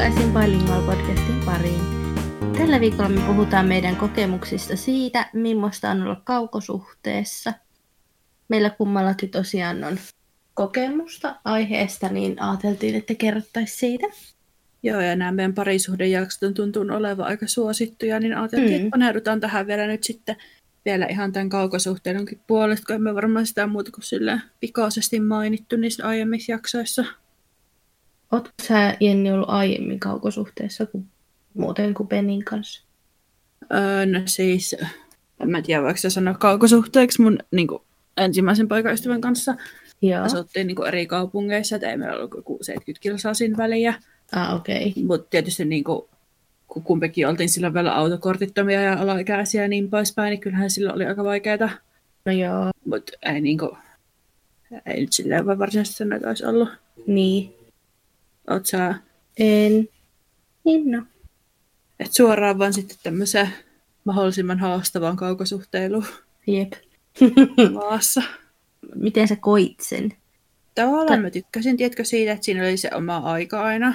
takaisin Bilingual podcastin pariin. Tällä viikolla me puhutaan meidän kokemuksista siitä, millaista on olla kaukosuhteessa. Meillä kummallakin tosiaan on kokemusta aiheesta, niin ajateltiin, että kerrottaisiin siitä. Joo, ja nämä meidän parisuhdejaksot on tuntunut olevan aika suosittuja, niin ajateltiin, mm. että paneudutaan tähän vielä nyt sitten vielä ihan tämän kaukosuhteenkin puolesta, kun emme varmaan sitä muuta kuin sillä pikaisesti mainittu niissä aiemmissa jaksoissa. Oletko sä, Jenni, ollut aiemmin kaukosuhteessa kuin muuten kuin Benin kanssa? Öö, no siis, en mä tiedä, voiko se sanoa kaukosuhteeksi mun niin kuin, ensimmäisen poikaystävän kanssa. Joo. Asuttiin niin kuin, eri kaupungeissa, että ei meillä ollut 70 kilsaa siinä väliä. Ah, okei. Okay. Mutta tietysti niin kuin, kun kumpikin oltiin silloin vielä autokortittomia ja alaikäisiä ja niin poispäin, niin kyllähän silloin oli aika vaikeaa. No joo. Mutta ei, niin kuin, ei nyt silleen voi varsinaisesti sanoa, että olisi ollut. Niin. Oot sä? En. Niin no. Et suoraan vaan sitten tämmöisen mahdollisimman haastavan kaukosuhteiluun. Jep. maassa. Miten sä koit sen? Tavallaan Ta- mä tykkäsin, tiedätkö siitä, että siinä oli se oma aika aina.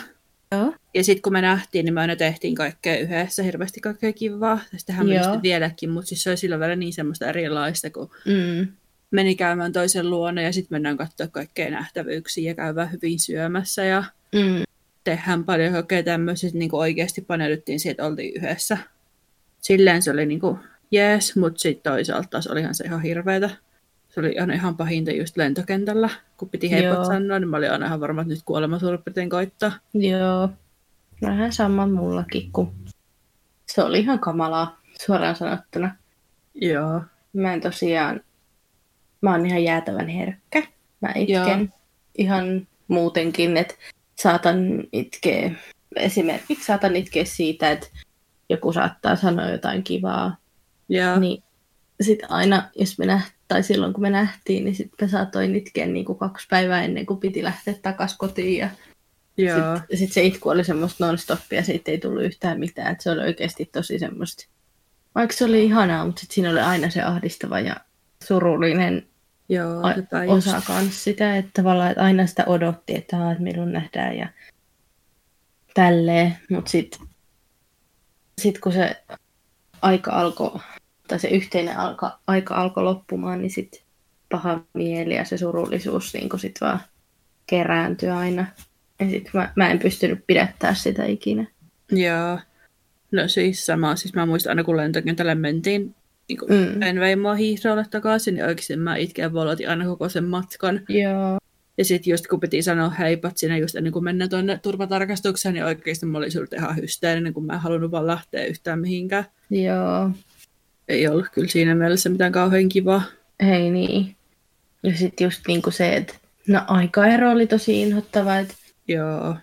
Joo. Ja sitten kun me nähtiin, niin me aina tehtiin kaikkea yhdessä, hirveästi kaikkea kivaa. Sitähän meni sitten vieläkin, mutta siis se oli silloin vielä niin semmoista erilaista, kun Mm. meni käymään toisen luona ja sitten mennään katsoa kaikkea nähtävyyksiä ja käydään hyvin syömässä ja Mm. tehdään paljon kaikkea tämmöisiä, niin kuin oikeasti paneuduttiin siihen, että oltiin yhdessä. Silleen se oli niin kuin jees, mutta sitten toisaalta taas olihan se ihan hirveetä. Se oli aina ihan pahinta just lentokentällä, kun piti heipat Joo. sanoa, niin mä olin aina ihan varma, että nyt kuolema suurin piirtein koittaa. Joo. Vähän sama mullakin, kun se oli ihan kamalaa, suoraan sanottuna. Joo. Mä en tosiaan, mä oon ihan jäätävän herkkä. Mä itken Joo. ihan muutenkin, että saatan itkeä, esimerkiksi saatan itkeä siitä, että joku saattaa sanoa jotain kivaa. Ja, Niin sitten aina, jos me näht, tai silloin kun me nähtiin, niin sitten mä saatoin itkeä niin kuin kaksi päivää ennen kuin piti lähteä takaisin kotiin. Ja joo. sitten sit se itku oli semmoista non-stoppia, siitä ei tullut yhtään mitään. Että se oli oikeasti tosi semmoista, vaikka se oli ihanaa, mutta sitten siinä oli aina se ahdistava ja surullinen Joo, a- just. sitä, että tavallaan että aina sitä odotti, että, että milloin nähdään ja tälleen, mutta sitten sit kun se aika alkoi, tai se yhteinen alka, aika alkoi loppumaan, niin sitten paha mieli ja se surullisuus niin sit vaan kerääntyi aina. Ja sitten mä, mä en pystynyt pidättää sitä ikinä. Joo. No siis sama. Siis mä muistan aina kun lentokentälle mentiin, niin kun Mm. en vei mua hiihdolle takaisin, niin oikeasti mä itken volotin aina koko sen matkan. Joo. Ja sitten just kun piti sanoa heipat siinä just ennen kuin mennään tuonne turvatarkastukseen, niin oikeasti mä olin ihan hysteerinen, kun mä en halunnut vaan lähteä yhtään mihinkään. Joo. Ei ollut kyllä siinä mielessä mitään kauhean kivaa. Hei niin. Ja sitten just niinku se, että no aikaero oli tosi inhottava, että Joo.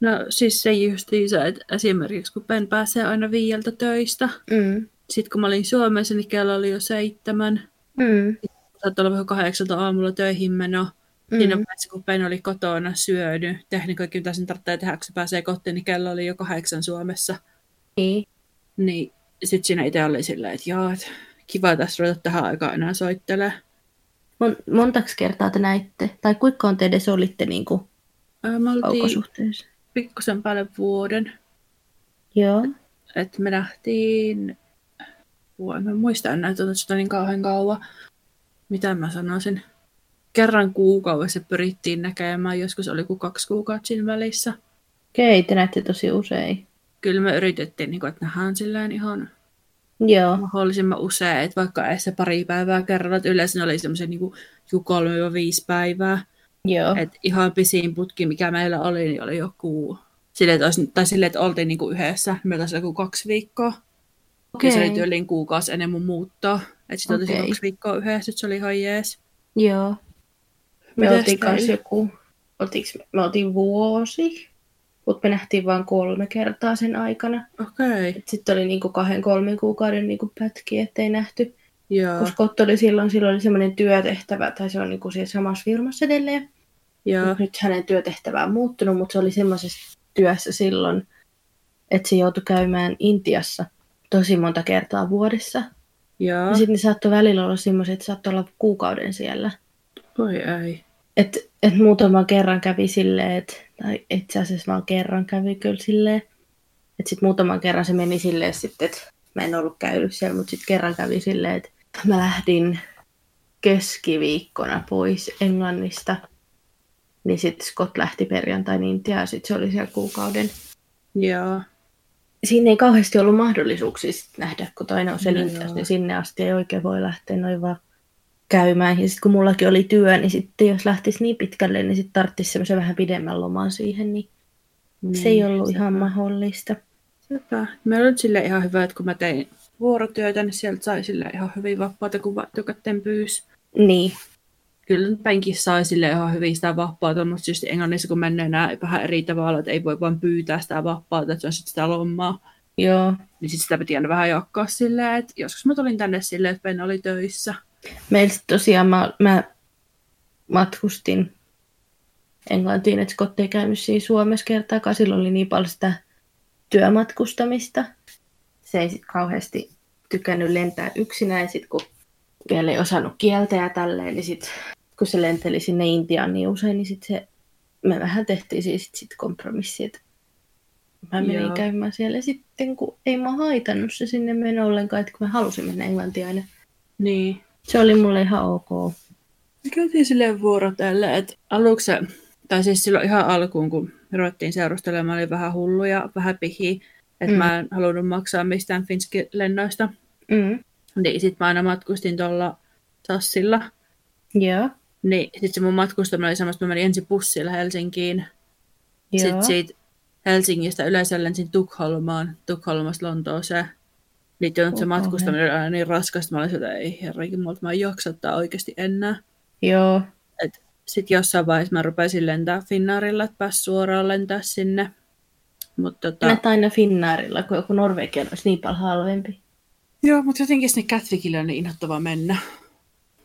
No siis se justiinsa, että esimerkiksi kun Ben pääsee aina viieltä töistä, mm, sitten kun mä olin Suomessa, niin kello oli jo seitsemän. mm, Saattoi olla vähän kahdeksalta aamulla töihin meno. mm, Siinä vaiheessa, kun Ben oli kotona syönyt, tehnyt kaikki, mitä sen tarvitsee tehdä, kun se pääsee kotiin, niin kello oli jo kahdeksan Suomessa. niin. Niin sitten siinä itse oli silleen, että joo, että kiva tässä ruveta tähän aikaan enää soittelee. Mon- montaks kertaa te näitte? Tai kuinka on te edes olitte niinku Ää, Me oltiin pikkusen päälle vuoden. Joo. että me nähtiin, voi mä muista enää tuota sitä niin kauhean kauan, mitä mä sanoisin. Kerran kuukaudessa pyrittiin näkemään, joskus oli kuin kaksi kuukautta siinä välissä. Okei, te näitte tosi usein. Kyllä me yritettiin, niin kuin, että nähdään silleen ihan Joo. mahdollisimman usein, että vaikka ei se pari päivää kerralla, että yleensä ne oli semmoisen niin kuin kolme viisi päivää. Joo. Et ihan pisin putki, mikä meillä oli, niin oli joku, silleen, että, olisi, tai silleen, että oltiin niinku yhdessä, meillä olisi joku kaksi viikkoa. Okay. Ja se oli tyyliin kuukausi ennen mun muuttoa. Että sitten okay. Kaksi viikkoa yhdessä, että se oli ihan jees. Joo. Me Mitäs oltiin kans teillä? joku, oltiinko me, oltiin vuosi, mutta me nähtiin vain kolme kertaa sen aikana. Okei, okay. Sitten oli niinku kahden, kolmen kuukauden niinku pätki, ettei nähty. joo, Koska Otto oli silloin, silloin oli semmoinen työtehtävä, tai se on niinku siellä samassa firmassa edelleen. joo, Mut nyt hänen työtehtävä on muuttunut, mutta se oli semmoisessa työssä silloin, että se joutui käymään Intiassa tosi monta kertaa vuodessa. joo. Ja sitten ne saattoi välillä olla semmoiset, että saattoi olla kuukauden siellä. Voi ei. että et muutaman kerran kävi silleen, että, tai itse asiassa vaan kerran kävi kyllä silleen, että sitten muutaman kerran se meni silleen sitten, että mä en ollut käynyt siellä, mutta sitten kerran kävi silleen, että mä lähdin keskiviikkona pois Englannista, niin sitten Scott lähti perjantain Intiaan ja sitten se oli siellä kuukauden. Joo. Siinä ei kauheasti ollut mahdollisuuksia nähdä, kun toinen on se Intiassa, niin sinne asti ei oikein voi lähteä noin vaan käymään. Ja sitten kun mullakin oli työ, niin sitten jos lähtisi niin pitkälle, niin sitten tarvitsisi semmoisen vähän pidemmän loman siihen, niin, niin se ei ollut ihan mahdollista. Sepä. Meillä oli sille ihan hyvä, että kun mä tein vuorotyötä, niin sieltä sai sille ihan hyvin vapaata, kun etukäteen pyysi. Niin. Kyllä penkin sai sille ihan hyvin sitä vapaata, mutta just Englannissa kun menee enää vähän eri tavalla, että ei voi vain pyytää sitä vapaata, että se on sitten sitä lomaa. Joo. Niin sitten sitä piti aina vähän jakaa silleen, että joskus mä tulin tänne silleen, että Ben oli töissä. Meillä tosiaan mä, mä matkustin Englantiin, että Scott ei käynyt siinä Suomessa kertaakaan. Silloin oli niin paljon sitä työmatkustamista. Se ei sit kauheasti tykännyt lentää yksinään. Sitten kun vielä ei osannut kieltä ja tälleen, niin sit, kun se lenteli sinne Intiaan niin usein, niin sit se, me vähän tehtiin siis sit, sit kompromissi, että mä menin Joo. käymään siellä. sitten kun ei mä haitannut se sinne mennä ollenkaan, että kun mä halusin mennä Englantiin aina. Niin. Se oli mulle ihan ok. Me käytiin silleen vuorotelle, että aluksi, tai siis silloin ihan alkuun, kun ruvettiin seurustelemaan, oli vähän hulluja, vähän pihi, että mm. mä en halunnut maksaa mistään Finski-lennoista. Mm. Niin sit mä aina matkustin tuolla Sassilla. Joo. Niin sit se mun matkustaminen oli semmoista, että mä menin ensin bussilla Helsinkiin. Joo. Sitten siitä Helsingistä yleensä lensin Tukholmaan, Tukholmasta Lontooseen. Niin oh, se matkustaminen oli aina niin raskasta, mä olin että ei herrankin, mutta mä en jaksa oikeasti enää. Joo. Sitten jossain vaiheessa mä rupesin lentää Finnaarilla, että pääsi suoraan lentää sinne. Mut, tota... Mä aina Finnaarilla, kun joku Norvegian olisi niin paljon halvempi. Joo, mutta jotenkin sinne Catwickille on niin inhottavaa mennä.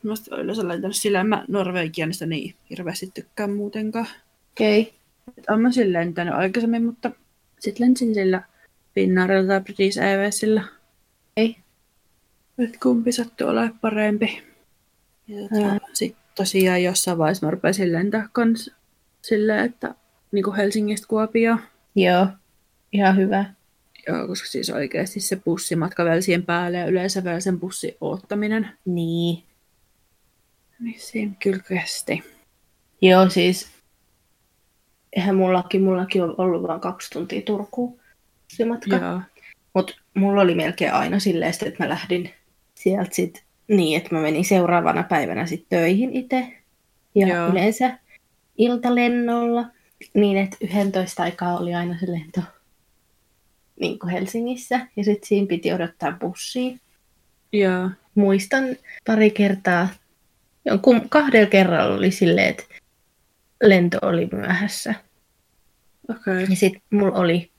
Mä yleensä lentänyt sillä, en mä Norvegianista niin hirveästi tykkään muutenkaan. Okei. Okay. Olen mä sillä lentänyt aikaisemmin, mutta sitten lensin sillä Finnaarilla tai British Airwaysilla. Ei. Että kumpi sattuu olemaan parempi. Ja sitten tosiaan jossain vaiheessa mä rupesin lentää kans silleen, että niin kuin Helsingistä Kuopio. Joo, ihan hyvä. Joo, koska siis oikeasti se bussimatka vielä siihen päälle ja yleensä vielä sen bussin oottaminen. Niin. Niin siinä kyllä kesti. Joo, siis eihän mullakin, mullakin on ollut vain kaksi tuntia Turkuun se matka. Mutta mulla oli melkein aina silleen, että mä lähdin sieltä sit niin, että mä menin seuraavana päivänä sitten töihin itse. Ja Joo. yleensä iltalennolla. Niin, että 11 aikaa oli aina se lento niin kuin Helsingissä. Ja sitten siinä piti odottaa bussiin. Joo. Muistan pari kertaa, jonkun kahdella kerralla oli silleen, että lento oli myöhässä. Okay. Ja sitten mulla oli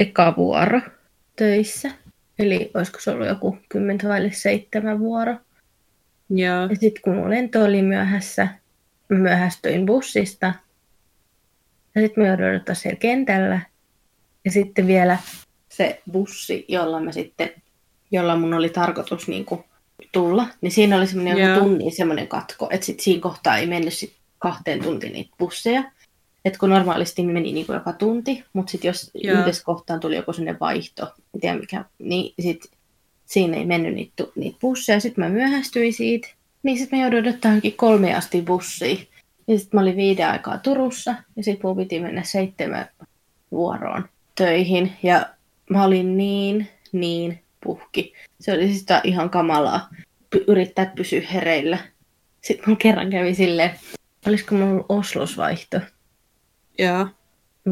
eka vuoro töissä. Eli olisiko se ollut joku 10 vai 7 vuoro. Joo. Ja sitten kun mun lento oli myöhässä, myöhästyin bussista. Ja sitten me joudun odottaa siellä kentällä. Ja sitten vielä se bussi, jolla mä sitten, jolla mun oli tarkoitus niin kuin tulla, niin siinä oli semmoinen joku tunnin semmoinen katko, että sitten siinä kohtaa ei mennyt sit kahteen tuntiin niitä busseja. Että kun normaalisti meni niin kuin joka tunti, mutta sitten jos Joo. yhdessä kohtaan tuli joku sellainen vaihto, en tiedä mikä, niin sitten siinä ei mennyt niitä, niitä busseja. Sitten mä myöhästyin siitä, niin sitten mä jouduin odottaankin kolme asti bussiin. Ja sitten mä olin viiden aikaa Turussa, ja sitten mun piti mennä seitsemän vuoroon töihin. Ja mä olin niin, niin puhki. Se oli siis ihan kamalaa yrittää pysyä hereillä. Sitten mun kerran kävi silleen, olisiko mulla Oslosvaihto. Joo.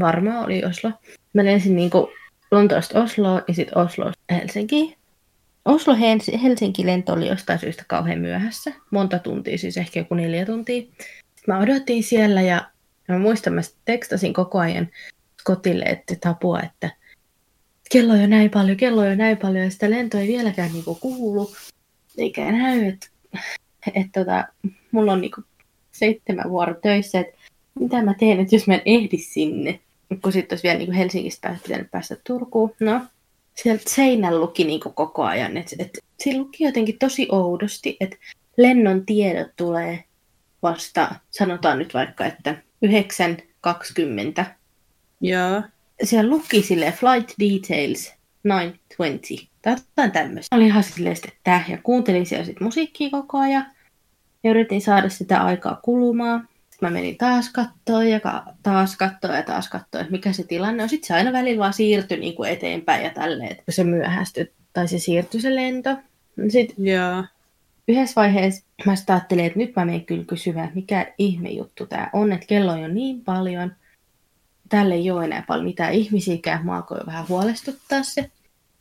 Varmaan oli Oslo. Mä lensin niinku Lontoosta Osloa ja sitten Oslo Helsinkiin. Oslo Helsinki lento oli jostain syystä kauhean myöhässä. Monta tuntia, siis ehkä joku neljä tuntia. Mä odottiin siellä ja mä muistan, mä tekstasin koko ajan Scottille, että tapua, että kello on jo näin paljon, kello on jo näin paljon ja sitä lento ei vieläkään niinku kuulu. Eikä näy, että, että tota, mulla on niinku seitsemän vuoro töissä, että mitä mä teen, että jos mä en ehdi sinne, kun sitten olisi vielä niin kuin Helsingistä pitänyt päästä Turkuun. No, sieltä seinän luki niin kuin koko ajan, että et, siinä luki jotenkin tosi oudosti, että lennon tiedot tulee vasta, sanotaan nyt vaikka, että 9.20. Joo. Siellä luki sille Flight Details 9.20. Tai jotain tämmöistä. Oli ihan silleen, että ja kuuntelin siellä sit musiikkia koko ajan. Ja yritin saada sitä aikaa kulumaan. Sitten mä menin taas kattoon ja taas kattoon ja taas kattoon, että mikä se tilanne on. Sitten se aina välillä vaan siirtyi niin kuin eteenpäin ja tälleen, että se myöhästyi tai se siirtyi se lento. Sitten Joo. yhdessä vaiheessa mä sitten ajattelin, että nyt mä menen kyllä kysymään, mikä ihme juttu tämä on, että kello on jo niin paljon. Tälle ei ole enää paljon mitään ihmisiäkään, mä alkoi vähän huolestuttaa se.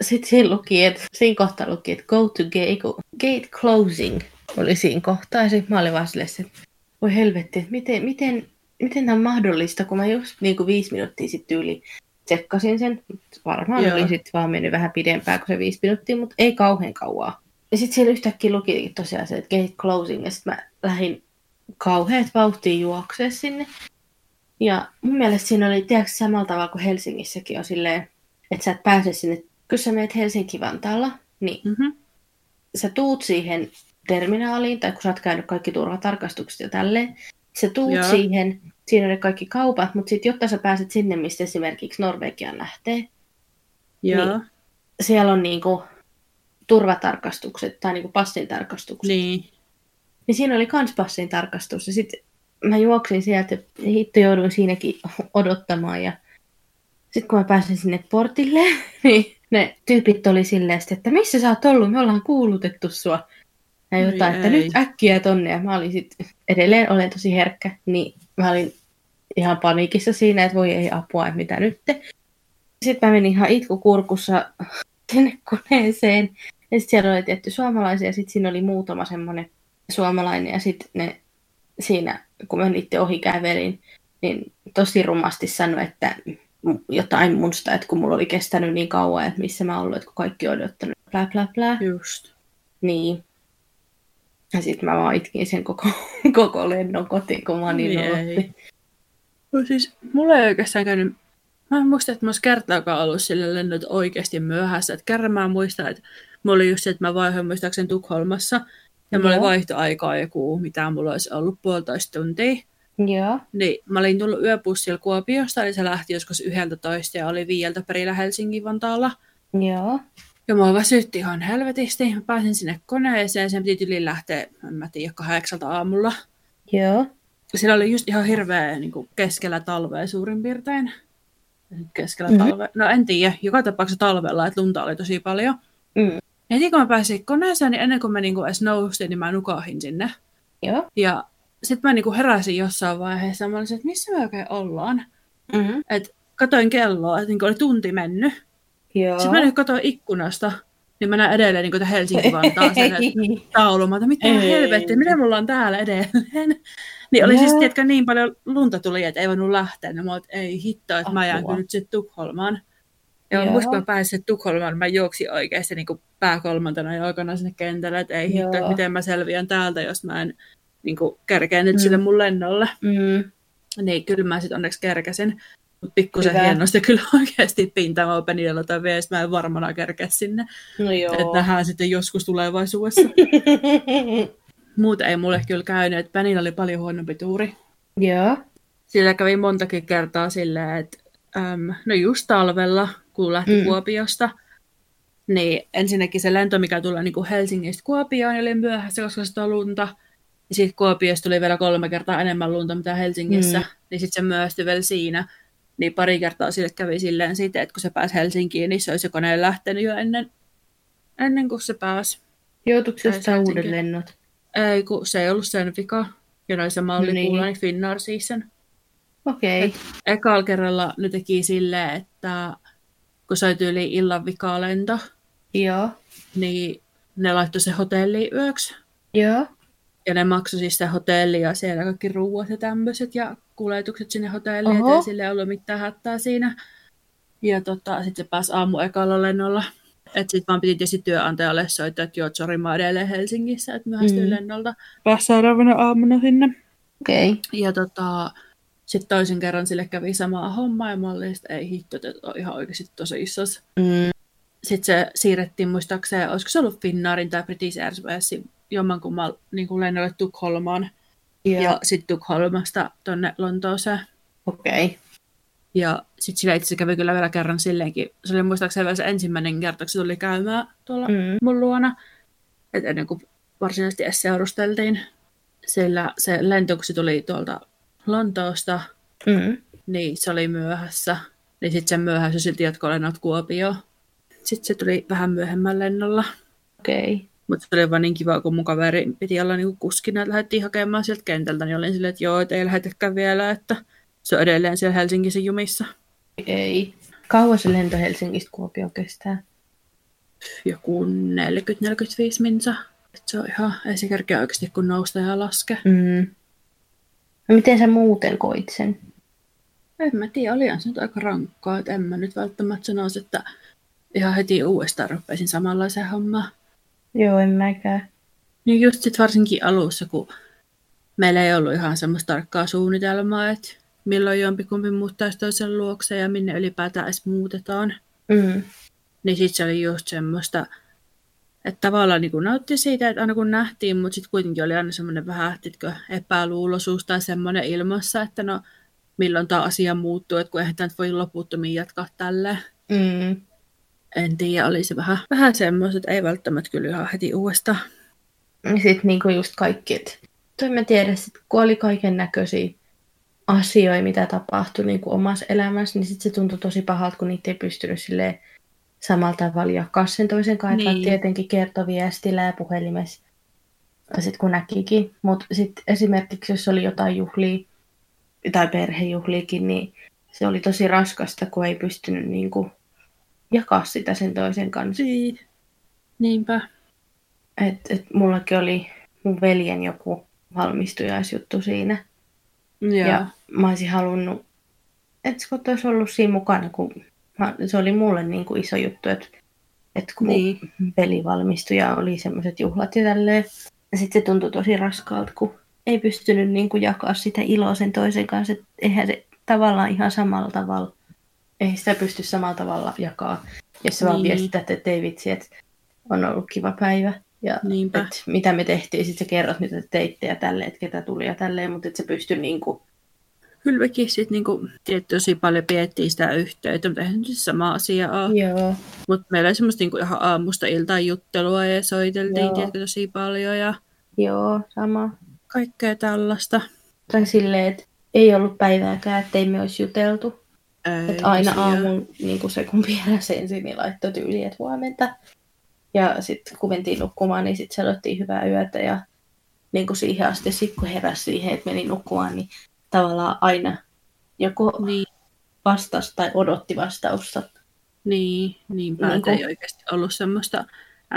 Sitten siinä luki, että siinä kohtaa luki, että go to gate, gate closing oli siinä kohtaa. Ja sitten mä olin vaan silleen, että voi helvetti, että miten, miten, miten tämä on mahdollista, kun mä just niin kuin viisi minuuttia sitten yli tsekkasin sen. Varmaan Joo. oli sitten vaan mennyt vähän pidempään kuin se viisi minuuttia, mutta ei kauhean kauaa. Ja sitten siellä yhtäkkiä luki tosiaan se, että gate closing, ja sitten mä lähdin kauheat vauhtiin juoksee sinne. Ja mun mielestä siinä oli, tiedätkö, samalla tavalla kuin Helsingissäkin on silleen, että sä et pääse sinne, kun sä menet Helsinki-Vantaalla, niin mm-hmm. sä tuut siihen terminaaliin, tai kun sä oot käynyt kaikki turvatarkastukset ja tälleen, sä tuut Joo. siihen, siinä oli kaikki kaupat, mutta sitten jotta sä pääset sinne, mistä esimerkiksi Norvegian lähtee, Joo. niin siellä on niinku turvatarkastukset tai niinku passin tarkastukset. Niin. Niin siinä oli kans passin tarkastus. Ja sitten mä juoksin sieltä ja hitto jouduin siinäkin odottamaan. Ja sitten kun mä pääsin sinne portille, niin ne tyypit oli silleen, että missä sä oot ollut, me ollaan kuulutettu sua. Ja jotain, että nyt äkkiä tonne. Ja mä olin sitten, edelleen olen tosi herkkä, niin mä olin ihan paniikissa siinä, että voi ei apua, että mitä nyt. Sitten mä menin ihan itkukurkussa sinne koneeseen. Ja sitten siellä oli tietty suomalaisia, ja sitten siinä oli muutama semmoinen suomalainen, ja sitten ne siinä, kun mä niiden ohi kävelin, niin tosi rumasti sanoi, että jotain musta, että kun mulla oli kestänyt niin kauan, että missä mä ollut, että kun kaikki on odottanut, bla bla bla. Just. Niin. Ja sitten mä vaan itkin sen koko, koko lennon kotiin, kun mä oon niin nolotti. No siis, mulla ei oikeastaan käynyt... Mä en muista, että mä kertaakaan ollut sille lennot oikeasti myöhässä. Että kerran mä muistan, että mulla oli just se, että mä vaihoin muistaakseni Tukholmassa. Ja mulla oli vaihtoaikaa joku, mitä mulla olisi ollut puolitoista tuntia. Joo. Niin, mä olin tullut yöpussilla Kuopiosta, eli se lähti joskus yhdeltä toista ja oli viieltä perillä Helsingin Vantaalla. Joo. Ja mua väsytti ihan helvetisti. Mä pääsin sinne koneeseen, sen piti yli lähteä, en mä tiedä, kahdeksalta aamulla. Joo. Siellä oli just ihan hirveä niin kuin keskellä talvea suurin piirtein. Keskellä mm-hmm. talvea. No en tiedä, joka tapauksessa talvella, että lunta oli tosi paljon. Mm. Heti kun mä pääsin koneeseen, niin ennen kuin mä niin kuin edes nousin, niin mä nukahin sinne. Joo. Ja sitten mä niin kuin heräsin jossain vaiheessa, mä olisin, että missä me oikein ollaan. Mm-hmm. Et katoin kelloa, että niin oli tunti mennyt. Joo. Sitten mä nyt katsoin ikkunasta, niin mä näen edelleen niin Helsinki-Vantaan sen taulun. Että mitä helvettiä, mitä mulla on täällä edelleen? Niin oli Joo. siis, tiedätkö, niin paljon lunta tuli, että ei voinut lähteä. Niin mä olin, että ei hittoa, että Apua. mä jään kyllä nyt sitten Tukholmaan. Ja muista kun mä pääsin Tukholmaan, mä juoksin oikeasti niin pääkolmantena jalkana sinne kentälle, että ei hittoa, että miten mä selviän täältä, jos mä en niin kuin, kerkeä nyt mm. sille mun lennolle. Mm. Niin kyllä mä sitten onneksi kerkäsin. Mutta pikkusen hienosti kyllä oikeasti pintama Penidellä tai VS, mä en varmana kerkeä sinne. No joo. Että nähdään sitten joskus tulevaisuudessa. Muuten ei mulle kyllä käynyt, että Penillä oli paljon huonompi tuuri. Joo. Sillä kävi montakin kertaa silleen, että äm, no just talvella, kun lähti mm. Kuopiosta, niin ensinnäkin se lento, mikä tulee niin kuin Helsingistä Kuopioon, oli myöhässä, koska sitä on lunta. Ja sitten Kuopiosta tuli vielä kolme kertaa enemmän lunta, mitä Helsingissä. Mm. Niin sitten se myöhästyi vielä siinä. Niin pari kertaa sille kävi silleen siitä, että kun se pääsi Helsinkiin, niin se olisi koneen lähtenyt jo ennen, ennen kuin se pääsi. Joutuiko se uudet lennot? Ei, kun se ei ollut sen vika. Ja noin se malli no niin. kuulla, niin Finnair siis sen. Okei. Okay. Ekalla kerralla ne teki silleen, että kun se tyyli illan vikalento, Joo. niin ne laittoi se hotelli yöksi. Joo. Ja ne maksoi siis se hotelli ja siellä kaikki ruuat ja tämmöiset ja kuljetukset sinne hotelliin, ettei sille ollut mitään hätää siinä. Ja tota, sitten se pääsi aamu ekalla lennolla. Että sitten vaan piti tietysti työnantajalle soittaa, että joo, sorry, mä edelleen Helsingissä, että myöhästyin mm. lennolta. Pääsi seuraavana aamuna sinne. Okei. Okay. Ja tota, sitten toisen kerran sille kävi samaa hommaa ja mä olin, että ei hitto, että on ihan oikeasti tosi isos. Mm. Sitten se siirrettiin muistaakseen, olisiko se ollut Finnaarin tai British Airways jommankumman niin lennolle Tukholmaan. ja, ja sitten Tukholmasta tonne Lontooseen. Okei. Okay. Ja sitten sillä itse kävi kyllä vielä kerran silleenkin. Se oli muistaakseni vielä se ensimmäinen kerta, kun se tuli käymään tuolla mm. mun luona. Et ennen kuin varsinaisesti edes seurusteltiin. Sillä se lento, kun se tuli tuolta Lontoosta, mm. niin se oli myöhässä. Niin sitten sen myöhässä silti jatkolennot Kuopio. Sitten se tuli vähän myöhemmällä lennolla. Okei. Okay. Mutta se oli vaan niin kiva, kun mun kaveri piti olla niin kuskina, että lähdettiin hakemaan sieltä kentältä, niin olin silleen, että joo, että ei lähetäkään vielä, että se on edelleen siellä Helsingissä jumissa. Ei. Kauan se lento Helsingistä Kuopio kestää? Joku 40-45 minsa. Et se on ihan, ei se kerkeä oikeasti kun nousta ja laske. Mm. No miten sä muuten koit sen? En mä tiedä, olihan se nyt aika rankkaa, että en mä nyt välttämättä sanoisi, että ihan heti uudestaan rupesin samanlaisen hommaan. Joo, en mäkään. Niin just sit varsinkin alussa, kun meillä ei ollut ihan semmoista tarkkaa suunnitelmaa, että milloin jompikumpi muuttaisi toisen luokse ja minne ylipäätään edes muutetaan. Mm. Niin sitten se oli just semmoista, että tavallaan niin kuin nautti siitä, että aina kun nähtiin, mutta sitten kuitenkin oli aina semmoinen vähän titkö, epäluuloisuus tai semmoinen ilmassa, että no milloin tämä asia muuttuu, että kun eihän tämä voi loputtomiin jatkaa tälleen. Mm. En tiedä, oli se vähän, vähän semmoista, että ei välttämättä kyllä ihan heti uudestaan. Sitten niinku just kaikki, että en mä tiedä, sit, kun oli kaiken näköisiä asioita, mitä tapahtui niin kuin omassa elämässä, niin sitten se tuntui tosi pahalta, kun niitä ei pystynyt silleen samalla tavalla jakaa sen toisen kanssa, niin. tietenkin kertoi viestillä ja puhelimessa, sitten kun näkikin. Mutta sitten esimerkiksi, jos oli jotain juhlia tai perhejuhliikin, niin se oli tosi raskasta, kun ei pystynyt niin kuin jakaa sitä sen toisen kanssa. Niin. Niinpä. Et, et mullakin oli mun veljen joku valmistujaisjuttu siinä. Joo. Ja mä olisin halunnut, että Scott olisi ollut siinä mukana, kun mä, se oli mulle niin kuin iso juttu, että, että kun niin. peli valmistui ja oli semmoiset juhlat ja tälleen. Ja sitten se tuntui tosi raskaalta, kun ei pystynyt niin kuin jakaa sitä iloa sen toisen kanssa. Että eihän se tavallaan ihan samalla tavalla, ei sitä pysty samalla tavalla jakaa, jos sä niin. vaan viestität, että ei vitsi, että on ollut kiva päivä. Ja et mitä me tehtiin, sitten sä kerrot, mitä te teitte ja tälleen, että ketä tuli ja tälleen, mutta et se pysty niinku... Kyllä mekin sitten niinku, tosi paljon piettiin sitä yhteyttä, mutta eihän siis sama asia ole. Joo. Mutta meillä oli semmoista niinku ihan aamusta iltaan juttelua ja soiteltiin tiedätkö, tosi paljon ja... Joo, sama. Kaikkea tällaista. Tai silleen, että ei ollut päivääkään, että ei me olisi juteltu. Ei, että aina aamun niin se kun vielä sen niin laittoi tyyli, että huomenta. Ja sitten kun mentiin nukkumaan, niin sitten sanottiin hyvää yötä ja niin kuin siihen asti, sit kun heräsi siihen, että meni nukkumaan, niin tavallaan aina joko niin. vastasi tai odotti vastausta. Niin, niinpä, niin kuin... ei oikeasti ollut semmoista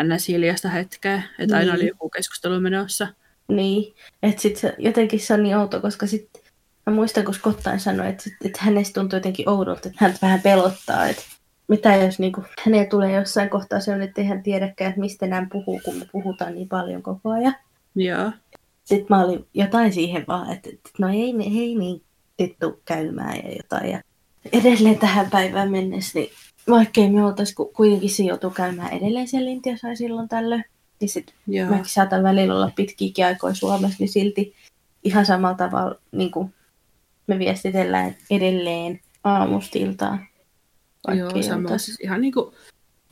ns. hiljaista hetkeä, että niin. aina oli niin. joku keskustelu menossa. Niin, että sitten jotenkin se on niin outo, koska sitten mä muistan, kun Skottain sanoi, että, että hänestä tuntuu jotenkin oudolta, että hän vähän pelottaa, että mitä jos niin kuin, häneen tulee jossain kohtaa se on, että ei hän tiedäkään, että mistä nämä puhuu, kun me puhutaan niin paljon koko ajan. Joo. Sitten mä olin jotain siihen vaan, että, että no ei, ei niin vittu käymään ja jotain. Ja edelleen tähän päivään mennessä, niin vaikkei me oltaisi kuitenkin se joutuu käymään edelleen siellä Intiassa silloin tällöin, niin sitten mäkin saatan välillä olla pitkiäkin aikoja Suomessa, niin silti ihan samalla tavalla niin kuin me viestitellään edelleen aamustiltaan. Joo, sama. Siis ihan niin kuin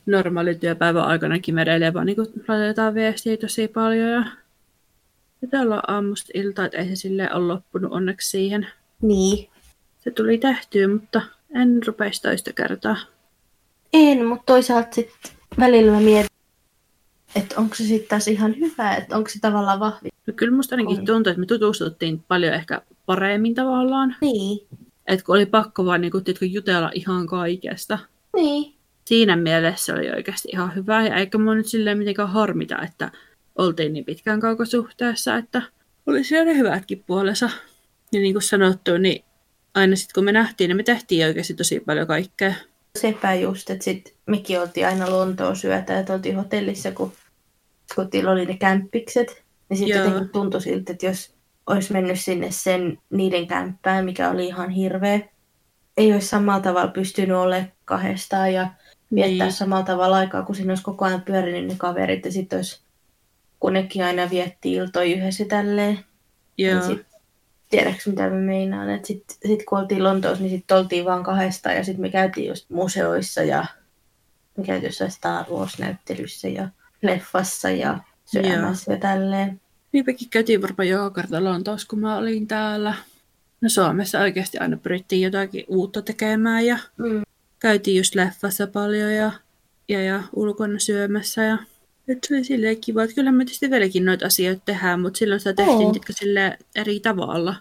normaali työpäivän aikanakin me edelleen vaan niin kuin laitetaan viestiä tosi paljon ja pitää olla aamusta iltaa, että ei se silleen ole loppunut onneksi siihen. Niin. Se tuli tehtyä, mutta en rupeisi toista kertaa. En, mutta toisaalta sitten välillä mä mietin, että onko se sitten taas ihan hyvä, että onko se tavallaan vahvi. No kyllä musta ainakin tuntuu, että me tutustuttiin paljon ehkä paremmin tavallaan. Niin. Että kun oli pakko vaan niin kun, tiedätkö, jutella ihan kaikesta. Niin. Siinä mielessä oli oikeasti ihan hyvä. Ja eikä mua nyt silleen mitenkään harmita, että oltiin niin pitkään kaukosuhteessa, että oli siellä ne hyvätkin puolensa. Ja niin kuin sanottu, niin aina sitten kun me nähtiin, niin me tehtiin oikeasti tosi paljon kaikkea. Sepä just, että sit mekin oltiin aina Lontoon syötä, että oltiin hotellissa, kun kotilla oli ne kämppikset. Niin sitten jotenkin tuntui siltä, että jos olisi mennyt sinne sen niiden kämppään, mikä oli ihan hirveä. Ei olisi samalla tavalla pystynyt olemaan kahdestaan ja viettää niin. samalla tavalla aikaa, kun siinä olisi koko ajan pyörinyt ne kaverit ja sitten olisi, kun nekin aina vietti iltoja yhdessä tälleen. Joo. Niin sit, tiedätkö mitä mä meinaan? Että sitten sit kun oltiin Lontoossa, niin sitten oltiin vaan kahdesta ja sitten me käytiin just museoissa ja me käytiin jossain Star Wars-näyttelyssä ja leffassa ja syömässä ja tälleen. Niinpäkin käytiin varmaan joka kerta Lontoossa, kun mä olin täällä. No Suomessa oikeasti aina pyrittiin jotakin uutta tekemään ja Mm. käytiin just leffassa paljon ja, ja, ja ulkona syömässä. Ja, et se oli silleen kiva, että kyllä me tietysti vieläkin noita asioita tehdään, mutta silloin sitä tehtiin Oo. tiedätkö, silleen eri tavalla.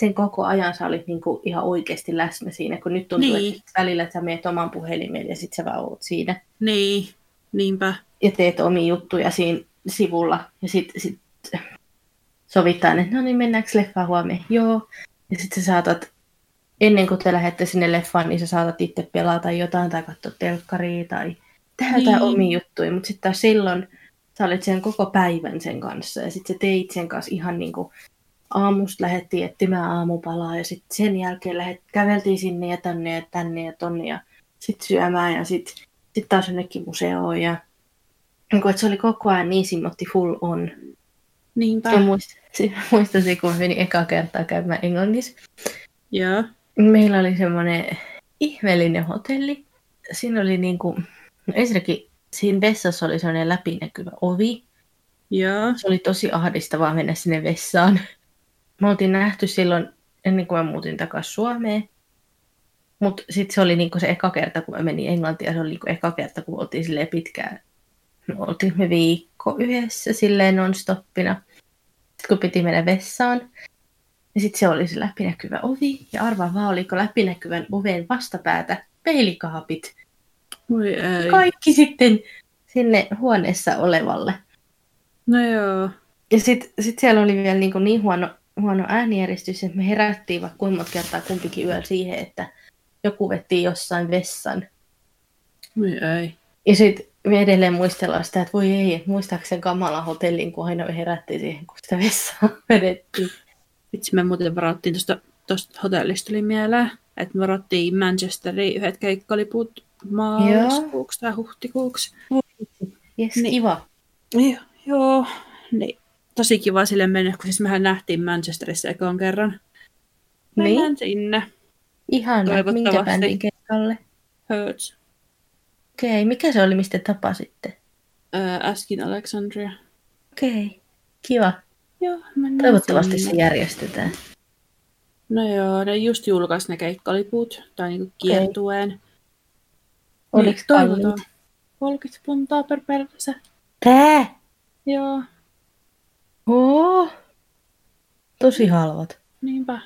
Sen koko ajan sä olit niinku ihan oikeasti läsnä siinä, kun nyt tuntuu, Niin. että välillä sä meet oman puhelimen ja sit sä vaan oot siinä. Niin, niinpä. ja teet omia juttuja siinä sivulla. Ja sitten sit sovitaan, että no niin, mennäänkö leffaan huomenna? Joo. Ja sitten sä saatat, ennen kuin te lähdette sinne leffaan, niin sä saatat itse pelata jotain tai katsoa telkkaria tai tehdä Niin. jotain omia juttuja. Mutta sitten taas silloin sä olit sen koko päivän sen kanssa. Ja sitten sä teit sen kanssa ihan niin kuin aamusta lähdettiin etsimään aamupalaa ja sitten sen jälkeen lähet, käveltiin sinne ja tänne ja tänne ja tonne ja sitten syömään ja sitten sit taas jonnekin museoon ja niin kuin, että se oli koko ajan niin simmotti full on. Niinpä. Ja muist, si- muistasin, kun menin eka kertaa käymään Englannissa. Joo. Meillä oli semmoinen ihmeellinen hotelli. Siinä oli niin kuin, no ensinnäkin siinä vessassa oli semmoinen läpinäkyvä ovi. Joo. Se oli tosi ahdistavaa mennä sinne vessaan. Me oltiin nähty silloin ennen kuin mä muutin takaisin Suomeen. Mutta sitten se oli niinku se eka kerta, kun mä menin Englantiin, ja se oli niinku eka kerta, kun oltiin silleen pitkään. No, oltiin me viikko yhdessä silleen non-stoppina. Sitten kun piti mennä vessaan, niin sitten se oli se läpinäkyvä ovi. Ja arvaa vaan, oliko läpinäkyvän oven vastapäätä peilikaapit. Voi ei. Kaikki sitten sinne huoneessa olevalle. No joo. Ja sitten sit siellä oli vielä niin, niin huono, huono äänijärjestys, että me herättiin vaikka kuinka monta kertaa kumpikin yöllä siihen, että joku vetti jossain vessan. Voi ei. Ja sitten me edelleen muistellaan sitä, että voi ei, että muistaako sen kamalan hotellin, kun aina me herättiin siihen, kun sitä vessaa vedettiin. Vitsi, me muuten varattiin tuosta tosta hotellista tuli mieleen, että me varattiin Manchesteriin yhdet keikkaliput maaliskuuksi tai huhtikuuksi. Jes, Niin. niin. kiva. Joo, joo. Niin. Tosi kiva sille mennä, kun siis mehän nähtiin Manchesterissa ekan kerran. Mennään Niin. sinne. Ihana, minkä bändin keikalle? Hurts. Okei, mikä se oli, mistä tapasitte? Öö, Askin Alexandria. Okei, kiva. Joo, mennään Toivottavasti sinne. se järjestetään. No joo, ne just julkaisi ne keikkaliput, tai niinku kiertueen. Oliko Niin, toivotaan. kalliit? 30 puntaa per perse. Tää? Joo, Oo. Tosi halvat. niinpä.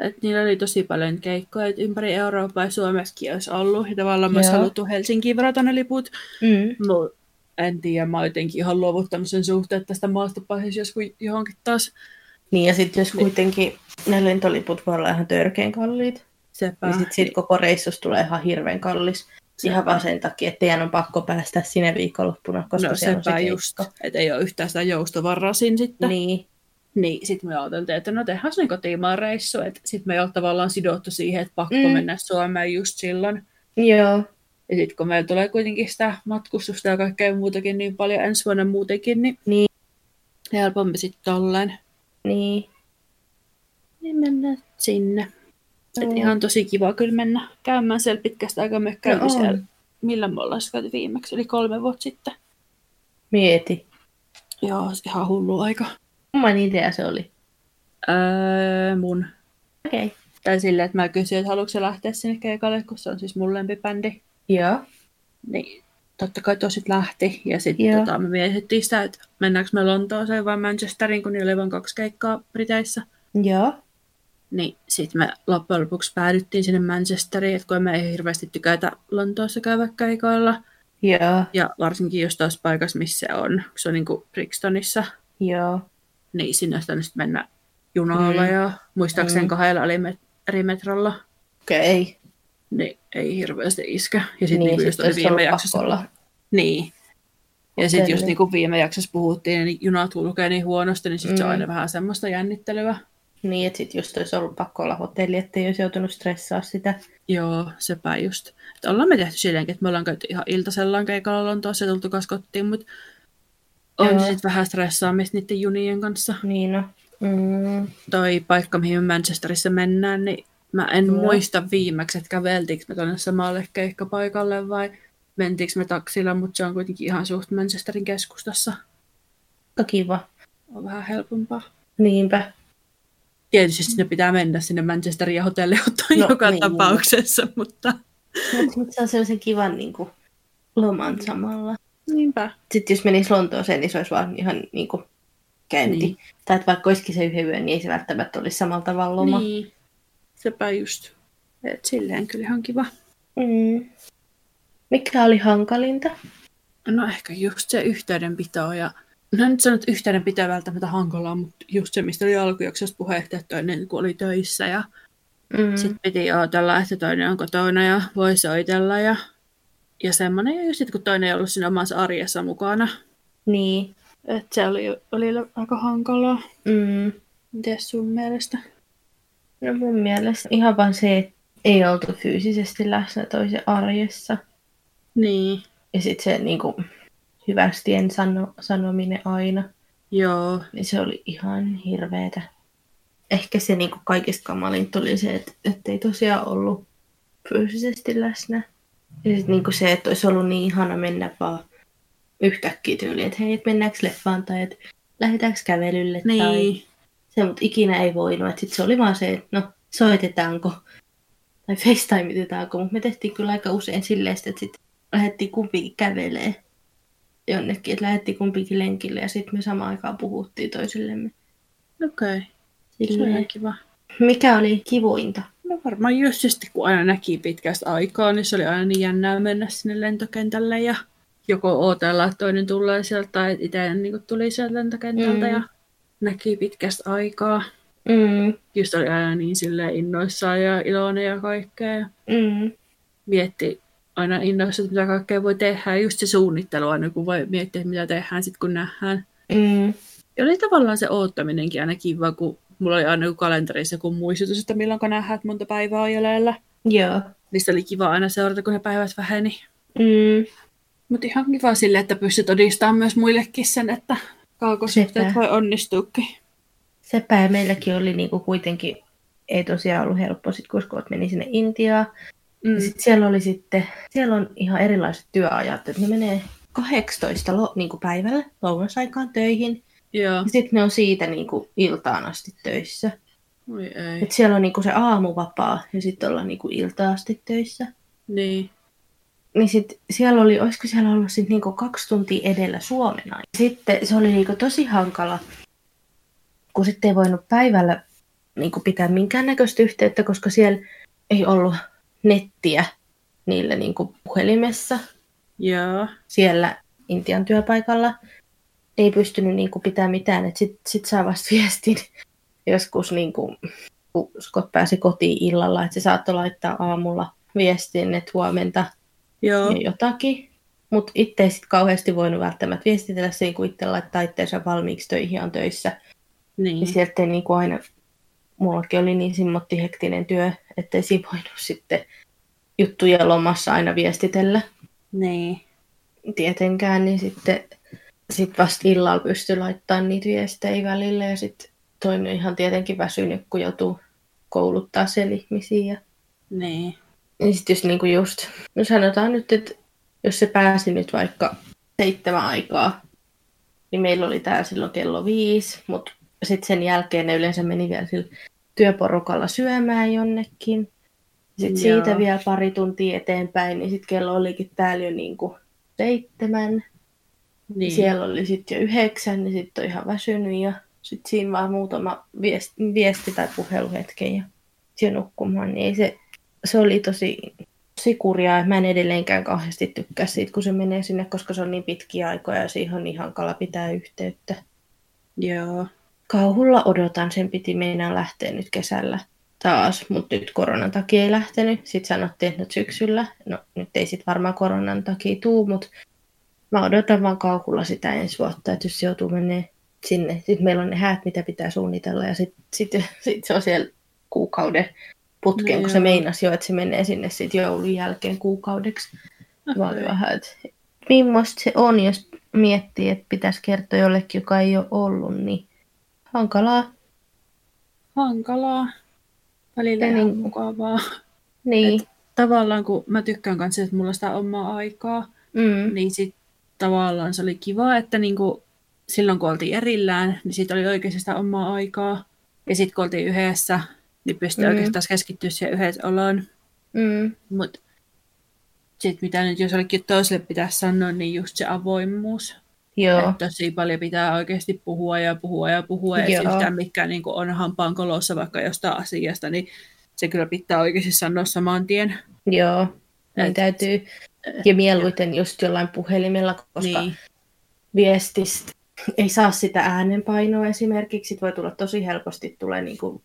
Et niillä oli tosi paljon keikkoja, et ympäri Eurooppaa ja Suomessakin olisi ollut. Ja tavallaan myös haluttu Helsinkiin varata ne liput. Mm. No, en tiedä, mä oon jotenkin ihan luovuttanut sen suhteen, että tästä maasta pääsisi joskus johonkin taas. Niin ja sitten jos Niin. kuitenkin ne lentoliput voi olla ihan törkeän kalliit, Sepä. niin sitten sit koko reissus tulee ihan hirveän kallis. Ihan vaan sen takia, että teidän on pakko päästä sinne viikonloppuna, koska no siellä on se sepä just, että ei ole yhtään sitä joustovaraa siinä sitten. Niin, Niin, sitten me ajateltiin, että no tehdään sen kotimaan reissu, että sitten me ei ole tavallaan sidottu siihen, että pakko mm. mennä Suomeen just silloin. joo. Ja sitten kun meillä tulee kuitenkin sitä matkustusta ja kaikkea muutakin niin paljon ensi vuonna muutenkin, niin Niin. helpompi sitten tolleen. Niin. Niin mennään sinne. Et Joo. ihan tosi kiva kyllä mennä käymään siellä pitkästä aikaa. Me käytiin siellä, millä me ollaan käyty viimeksi, eli kolme vuotta sitten. Mieti. Joo, ihan hullu aika. Kumman idea se oli? Öö, mun. Okei. Okay. Tai silleen, että mä kysyin, että haluatko lähteä sinne keikalle, kun se on siis mun lempibändi. Joo. Niin totta kai tosit lähti. Ja sitten tota, me mietittiin sitä, että mennäänkö me Lontooseen vai Manchesteriin, kun niillä oli vain kaksi keikkaa Briteissä. Joo. Niin sitten me loppujen lopuksi päädyttiin sinne Manchesteriin, että kun me ei hirveästi tykätä Lontoossa käydä keikoilla. Joo. Ja varsinkin jos taas paikassa, missä se on, kun se on niin kuin Brixtonissa, Joo. niin sinne olisi sitten mennä junalla Mm. ja muistaakseni Mm. kahdella eri met- eri metrolla. Okei. Okay. Niin ei hirveästi iskä. Ja sitten Niin, niin, sit just oli viime jaksossa. olla. Niin. Ja sitten just niin kuin viime jaksossa puhuttiin, niin junat kulkee niin huonosti, niin sitten mm. se on Mm. aina vähän semmoista jännittelyä. Niin, että sit just olisi ollut pakko olla hotelli, ettei olisi joutunut stressaa sitä. Joo, sepä just. Että ollaan me tehty silleenkin, että me ollaan käyty ihan iltasellaan keikalla Lontoossa ja tultu kas kotiin, mutta on sitten vähän stressaamista niiden junien kanssa. Niin no. Mm. toi paikka, mihin me Manchesterissa mennään, niin mä en Joo. muista viimeksi, että käveltiinkö me tuonne samalle keikkapaikalle vai mentiinkö me taksilla, mutta se on kuitenkin ihan suht Manchesterin keskustassa. Kiva. On vähän helpompaa. Niinpä. Tietysti sinne pitää mennä sinne Manchesterin ja hotelliottoon No, no, joka niin. niin. tapauksessa, mutta Mutta mut se on sellaisen kivan niin kuin, loman samalla. niinpä. Sitten jos menisi Lontooseen, niin se olisi vaan ihan niin kuin, käynti. Niin. Tai että vaikka olisikin se yhden yön, niin ei se välttämättä olisi samalla tavalla loma. Niin, sepä just. Et silleen kyllä ihan kiva. Mm. Mikä oli hankalinta? No ehkä just se yhteydenpito ja No en nyt sano, että yhteydenpito ei välttämättä hankalaa, mutta just se, mistä oli alkujaksosta puhe, että toinen kun oli töissä ja Mm. sitten piti odotella, että toinen on kotona ja voi soitella ja, ja semmoinen. Ja just sit, kun toinen ei ollut siinä omassa arjessa mukana. Niin. Että se oli, oli aika hankalaa. Mm. Miten sun mielestä? No mun mielestä ihan vaan se, että ei oltu fyysisesti läsnä toisen arjessa. Niin, Ja sitten se niin kuin, hyvästien sano, sanominen aina, joo. niin se oli ihan hirveetä. Ehkä se niin kaikista kamalinta oli se, että, ei tosiaan ollut fyysisesti läsnä. Ja sitten niin se, että olisi ollut niin ihana mennä vaan yhtäkkiä tyyliin, että hei, et mennäänkö leffaan tai että lähdetäänkö kävelylle tai Niin, se, mutta ikinä ei voinut. Että sit se oli vaan se, että no soitetaanko tai facetimiteetaanko, mutta me tehtiin kyllä aika usein silleen, että sitten lähdettiin kumpikin kävelee jonnekin, että lähdettiin kumpikin lenkille ja sitten me samaan aikaan puhuttiin toisillemme. okei. Okay. Se on kiva. Mikä oli kivuinta? No varmaan just sitten, kun aina näki pitkästä aikaa, niin se oli aina niin jännää mennä sinne lentokentälle ja joko odotella, että toinen tulee sieltä tai itse niin tuli sieltä lentokentältä Mm. ja näki pitkästä aikaa. Mm, Just oli aina niin silleen innoissaan ja iloinen ja kaikkea. Mm, mietti aina innoissa, että mitä kaikkea voi tehdä. Ja just se suunnittelu aina, kun voi miettiä, mitä tehdään sitten, kun nähdään. mm, Ja oli tavallaan se oottaminenkin aina kiva, kun mulla oli aina kalenterissa joku muistutus, että milloin nähdään, että monta päivää on jäljellä. joo. Niistä oli kiva aina seurata, kun ne päivät väheni. Mm, Mutta ihan kiva sille, että pystyt todistamaan myös muillekin sen, että kaukosuhteet voi onnistuukin. sepä ja meilläkin oli niinku kuitenkin, ei tosiaan ollut helppo sit, kun meni sinne Intiaan. Mm. Ja sit siellä oli sitten, siellä on ihan erilaiset työajat, että ne menee 18 lo, niin kuin päivällä lounasaikaan töihin. Joo. Ja sitten ne on siitä niin kuin iltaan asti töissä. Oi ei. Et siellä on niin kuin se aamuvapaa ja sitten ollaan niin kuin iltaan asti töissä. Niin. Niin sit siellä oli, olisiko siellä ollut sit niinku kaksi tuntia edellä Suomen. Sitten se oli niinku tosi hankala, kun sitten ei voinut päivällä niinku pitää minkäännäköistä yhteyttä, koska siellä ei ollut nettiä niillä niinku puhelimessa Joo. siellä Intian työpaikalla. Ei pystynyt niinku pitää mitään, että sitten sit saa vasta viestin joskus, niinku, kun Scott pääsi kotiin illalla, että se saattoi laittaa aamulla viestin, että huomenta Joo. ja jotakin. Mutta itse ei sit kauheasti voinut välttämättä viestitellä siinä, kun itse laittaa itseensä valmiiksi töihin on töissä. Niin. Niin sieltä ei niinku aina, mullakin oli niin simmotti hektinen työ, ettei siinä voinut sitten juttuja lomassa aina viestitellä Niin. tietenkään, niin sitten sit vasta illalla pystyi laittamaan niitä viestejä välillä ja sitten toinen ihan tietenkin väsynyt, kun joutuu kouluttaa siellä ihmisiä. Ja Niin. Niin sitten jos niinku just, no sanotaan nyt, että jos se pääsi nyt vaikka seitsemän aikaa, niin meillä oli täällä silloin kello viisi, mutta sitten sen jälkeen ne yleensä meni vielä sillä työporukalla syömään jonnekin. Sitten Joo. siitä vielä pari tuntia eteenpäin, niin sitten kello olikin täällä jo niinku seitsemän. Niin. Niin. Siellä oli sitten jo yhdeksän, niin sitten on ihan väsynyt ja sitten siinä vaan muutama viesti, viesti tai puheluhetken ja jo nukkumaan. Niin ei se, se oli tosi, tosi kurjaa. Mä en edelleenkään kauheasti tykkää siitä, kun se menee sinne, koska se on niin pitkiä aikoja ja siihen on niin hankala pitää yhteyttä. Joo. Kauhulla odotan, sen piti meinaa lähteä nyt kesällä taas, mutta nyt koronan takia ei lähtenyt. Sitten sanottiin, että nyt syksyllä, no nyt ei sitten varmaan koronan takia tuu, mutta mä odotan vaan kauhulla sitä ensi vuotta, että jos se joutuu menee sinne. Sitten meillä on ne häät, mitä pitää suunnitella ja sitten sit, sit se on siellä kuukauden putkeen, No kun se joo. meinasi jo, että se menee sinne sitten joulun jälkeen kuukaudeksi. Mä olin Okei. vähän, että millaista se on, jos miettii, että pitäisi kertoa jollekin, joka ei ole ollut, niin hankalaa. hankalaa. Välillä Ja ihan niin- mukavaa. Niin. Et tavallaan kun mä tykkään kanssa, että mulla on sitä omaa aikaa, Mm. niin sit tavallaan se oli kiva, että niinku silloin kun oltiin erillään, niin siitä oli oikeasti sitä omaa aikaa. Ja sitten kun oltiin yhdessä, niin pystyi Mm. mm. oikeastaan keskittyä siihen yhdessä oloon. Mm. Mutta sitten mitä nyt jos jollekin toiselle pitäisi sanoa, niin just se avoimuus. Joo. Että tosi paljon pitää oikeasti puhua ja puhua ja puhua. Ja yhtään mikä niin on hampaan kolossa vaikka jostain asiasta, niin se kyllä pitää oikeasti sanoa saman tien. Joo. Niin Et- täytyy. Ja mieluiten just jollain puhelimella, koska Niin, viestistä ei saa sitä äänenpainoa esimerkiksi. Sit voi tulla tosi helposti, tulee niinku,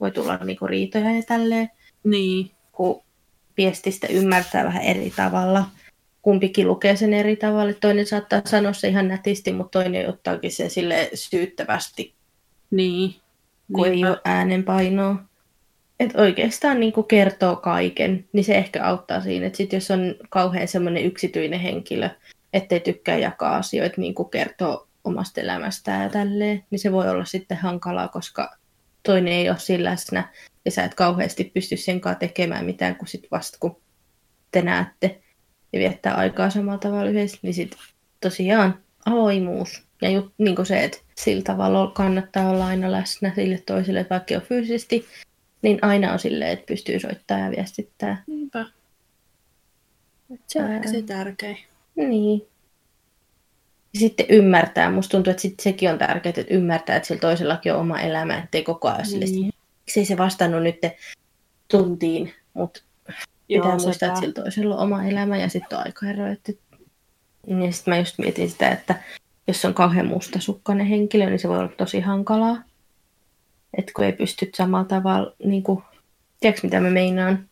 voi tulla niinku riitoja ja tälleen, niin, kun viestistä ymmärtää vähän eri tavalla. Kumpikin lukee sen eri tavalla. Toinen saattaa sanoa se ihan nätisti, mutta toinen ottaakin sen sille syyttävästi, niin. kun ei Niinpä. ole äänenpainoa. Et oikeastaan niin kertoo kaiken, niin se ehkä auttaa siinä. Et sit jos on kauhean semmoinen yksityinen henkilö, ettei tykkää jakaa asioita, niin kuin kertoo omasta elämästään ja tälleen, niin se voi olla sitten hankalaa, koska toinen ei ole siinä läsnä ja sä et kauheasti pysty sen kanssa tekemään mitään, kun sit vasta kun te näette ja viettää aikaa samalla tavalla yhdessä, niin sit tosiaan avoimuus ja just niin se, että sillä tavalla kannattaa olla aina läsnä sille toiselle, että vaikka ole fyysisesti, niin aina on silleen, että pystyy soittamaan ja viestittää. Niinpä. Se on ehkä se tärkein. Niin. Ja sitten ymmärtää. Musta tuntuu, että sit sekin on tärkeää, että ymmärtää, että sillä toisellakin on oma elämä, ettei koko ajan sille, Niin. miksi ei se vastannut nyt tuntiin, mutta pitää Joo, muistaa, sepä. että sillä toisella on oma elämä ja sitten on aikaero. Että... Ja sitten mä just mietin sitä, että jos on kauhean mustasukkainen henkilö, niin se voi olla tosi hankalaa. Että kun ei pysty samalla tavalla, niin kuin, tiedätkö mitä mä meinaan,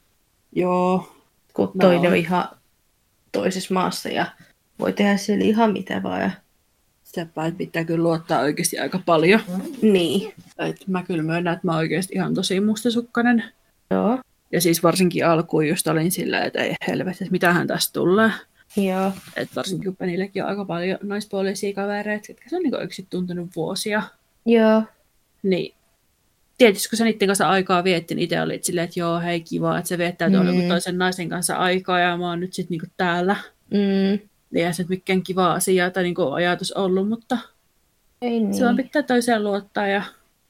Joo, kun No. toinen on ihan toisessa maassa ja voi tehdä siellä ihan mitä vaan. Ja... sepä, että pitää kyllä luottaa oikeasti aika paljon. Niin, Et mä kyllä myönnän, että mä oon oikeasti ihan tosi mustasukkainen. joo, Ja siis varsinkin alkuun just olin sillä, että ei helvetti, että mitähän tästä tulee. joo, Et varsinkin kun Penillekin on aika paljon naispuolisia kavereita, jotka se on niin oikeasti tuntunut vuosia. joo, Niin tietysti kun sä niiden kanssa aikaa vietti, niin itse olit silleen, että joo, hei kiva, että se viettää tuolla Mm. mm. toisen naisen kanssa aikaa ja mä oon nyt sitten niinku täällä. mm, Niin ei se nyt mikään kiva asia tai niinku ajatus ollut, mutta ei niin. se niin, pitää toiseen luottaa ja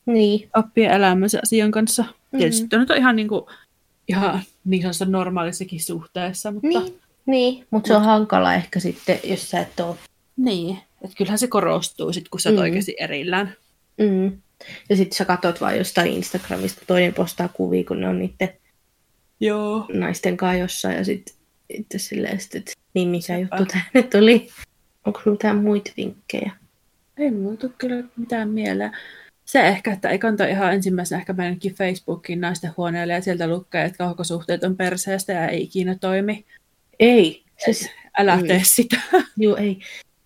niin, oppia elämänsä asian kanssa. Mm. Tietysti on nyt ihan, niinku, ihan niin sanotusti normaalissakin suhteessa, mutta niin, niin. mutta se on hankala ehkä sitten, jos sä et ole. niin. Et kyllähän se korostuu sit, kun sä oot Mm. oikeasti erillään. Mm. Ja sitten sä katsot vaan jostain Instagramista, toinen postaa kuvia, kun ne on niiden Joo. naisten kanssa jossain, ja sitten itse silleen, sit, että niin mikä Sepä. juttu tänne tuli. Onko mitään muita vinkkejä? Ei muuta kyllä mitään mieleen. Se ehkä, että ei kannata ihan ensimmäisenä ehkä mennäkin Facebookiin naisten huoneelle ja sieltä lukee, että kaukosuhteet on perseestä ja ei ikinä toimi. Ei, siis Älä Mm. mm. tee sitä. Joo, ei.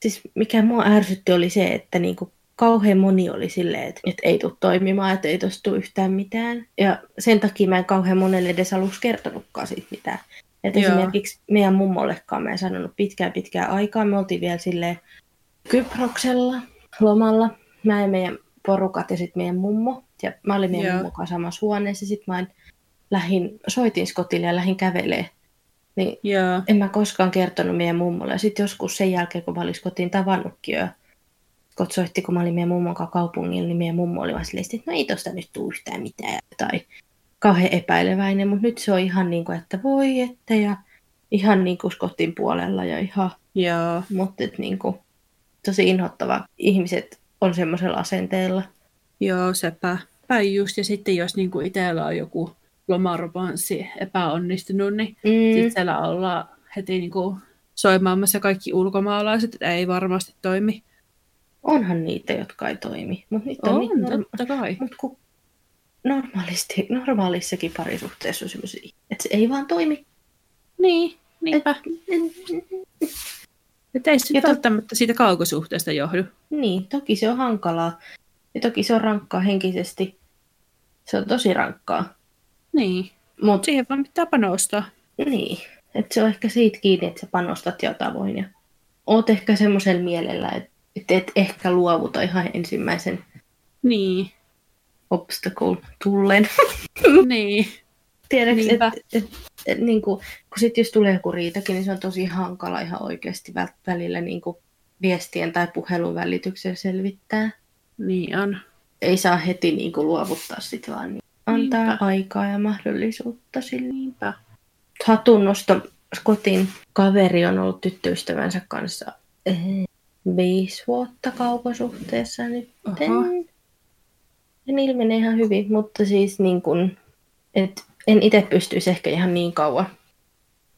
Siis mikä mua ärsytti oli se, että niinku kauhean moni oli silleen, että, että ei tule toimimaan, että ei tosta tule yhtään mitään. Ja sen takia mä en kauhean monelle edes aluksi kertonutkaan siitä mitään. Että Joo. esimerkiksi meidän mummollekaan mä en sanonut pitkään pitkään aikaa. Me oltiin vielä silleen Kyproksella lomalla. Mä ja meidän porukat ja sitten meidän mummo. Ja mä olin meidän Joo. mummon kanssa samassa huoneessa. Sitten mä lähin, soitin Skotille ja lähdin kävelee. Niin Joo. en mä koskaan kertonut meidän mummolle. Ja sitten joskus sen jälkeen, kun mä olin kotiin tavannutkin jo, kun soitti, kun mä olin meidän mummon kanssa kaupungilla, niin meidän mummo oli vaan silleen, että no ei tosta nyt tuu yhtään mitään. Tai kauhean epäileväinen, mutta nyt se on ihan niin kuin, että voi että ja ihan niin kuin Skotin puolella ja ihan, Joo. mutta niin kuin, tosi inhottava. Ihmiset on semmoisella asenteella. Joo, sepä. Päin just. Ja sitten jos niinku itsellä on joku lomaromanssi epäonnistunut, niin mm. Sitten siellä ollaan heti niinku soimaamassa kaikki ulkomaalaiset, että ei varmasti toimi. onhan niitä, jotka ei toimi. Mutta niitä on, On, niitä norma- totta kai. Mut kun normaalisti, normaalissakin parisuhteessa on semmoisia, että se ei vaan toimi. Niin, niinpä. Että ei se to- välttämättä siitä kaukosuhteesta johdu. Niin, toki se on hankalaa. Ja toki se on rankkaa henkisesti. Se on tosi rankkaa. Niin. Mutta Siihen vaan pitää panostaa. niin, että se on ehkä siitä kiinni, että sä panostat jo tavoin. Ja oot ehkä semmoisella mielellä, että et, et ehkä luovuta ihan ensimmäisen Niin. obstacle tullen. niin. Tiedätkö, että et, et, niin kuin, kun sit jos tulee joku riitakin, niin se on tosi hankala ihan oikeasti väl- välillä niin kuin viestien tai puhelun välityksellä selvittää. Niin on. Ei saa heti niin kuin luovuttaa sitä, vaan niin antaa Niinpä. aikaa ja mahdollisuutta sille. Niinpä. Hatunnosto Skotin kaveri on ollut tyttöystävänsä kanssa eh, viisi vuotta kaukosuhteessa nyt. En ilmenee ihan hyvin, mutta siis niin kun, et en itse pystyisi ehkä ihan niin kauan.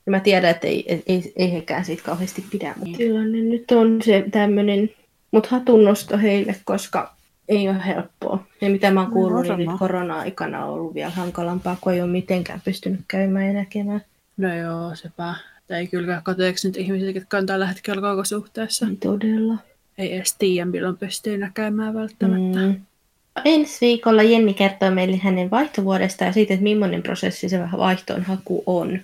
Ja mä tiedän, että ei, ei, ei, ei hekään siitä kauheasti pidä, mutta tilanne nyt on se tämmöinen, mutta hatunnosto heille, koska ei ole helppoa. Ja mitä mä oon No, kuullut, niin varmaan. nyt korona-aikana on ollut vielä hankalampaa, kun ei ole mitenkään pystynyt käymään ja näkemään. No joo, sepä. Ei kyllä kateeksi nyt ihmisiä, jotka on tällä hetkellä kaukosuhteessa. Todella. Ei edes tiedä, milloin pystyy näkemään välttämättä. Mm. Ensi viikolla Jenni kertoo meille hänen vaihtovuodesta ja siitä, että millainen prosessi se vaihtoon haku on.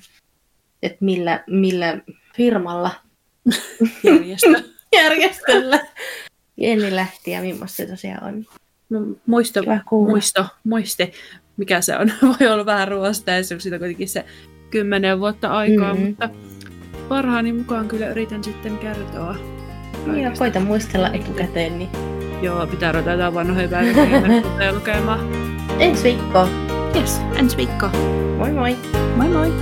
Että millä, millä firmalla Järjestö. järjestöllä Jenni lähti ja millaista se tosiaan on. No, Muisto, muisto, muisti, mikä se on. Voi olla vähän ruoasta ja se on siitä kuitenkin se kymmenen vuotta aikaa, Mhm. mutta parhaani mukaan kyllä yritän sitten kertoa. Ja kaikesta. koita muistella etukäteen, niin Joo, pitää ruveta jotain vanhoja päiväkirjoja lukemaan. ensi viikko. Yes, ensi viikko. Moi moi! Moi moi!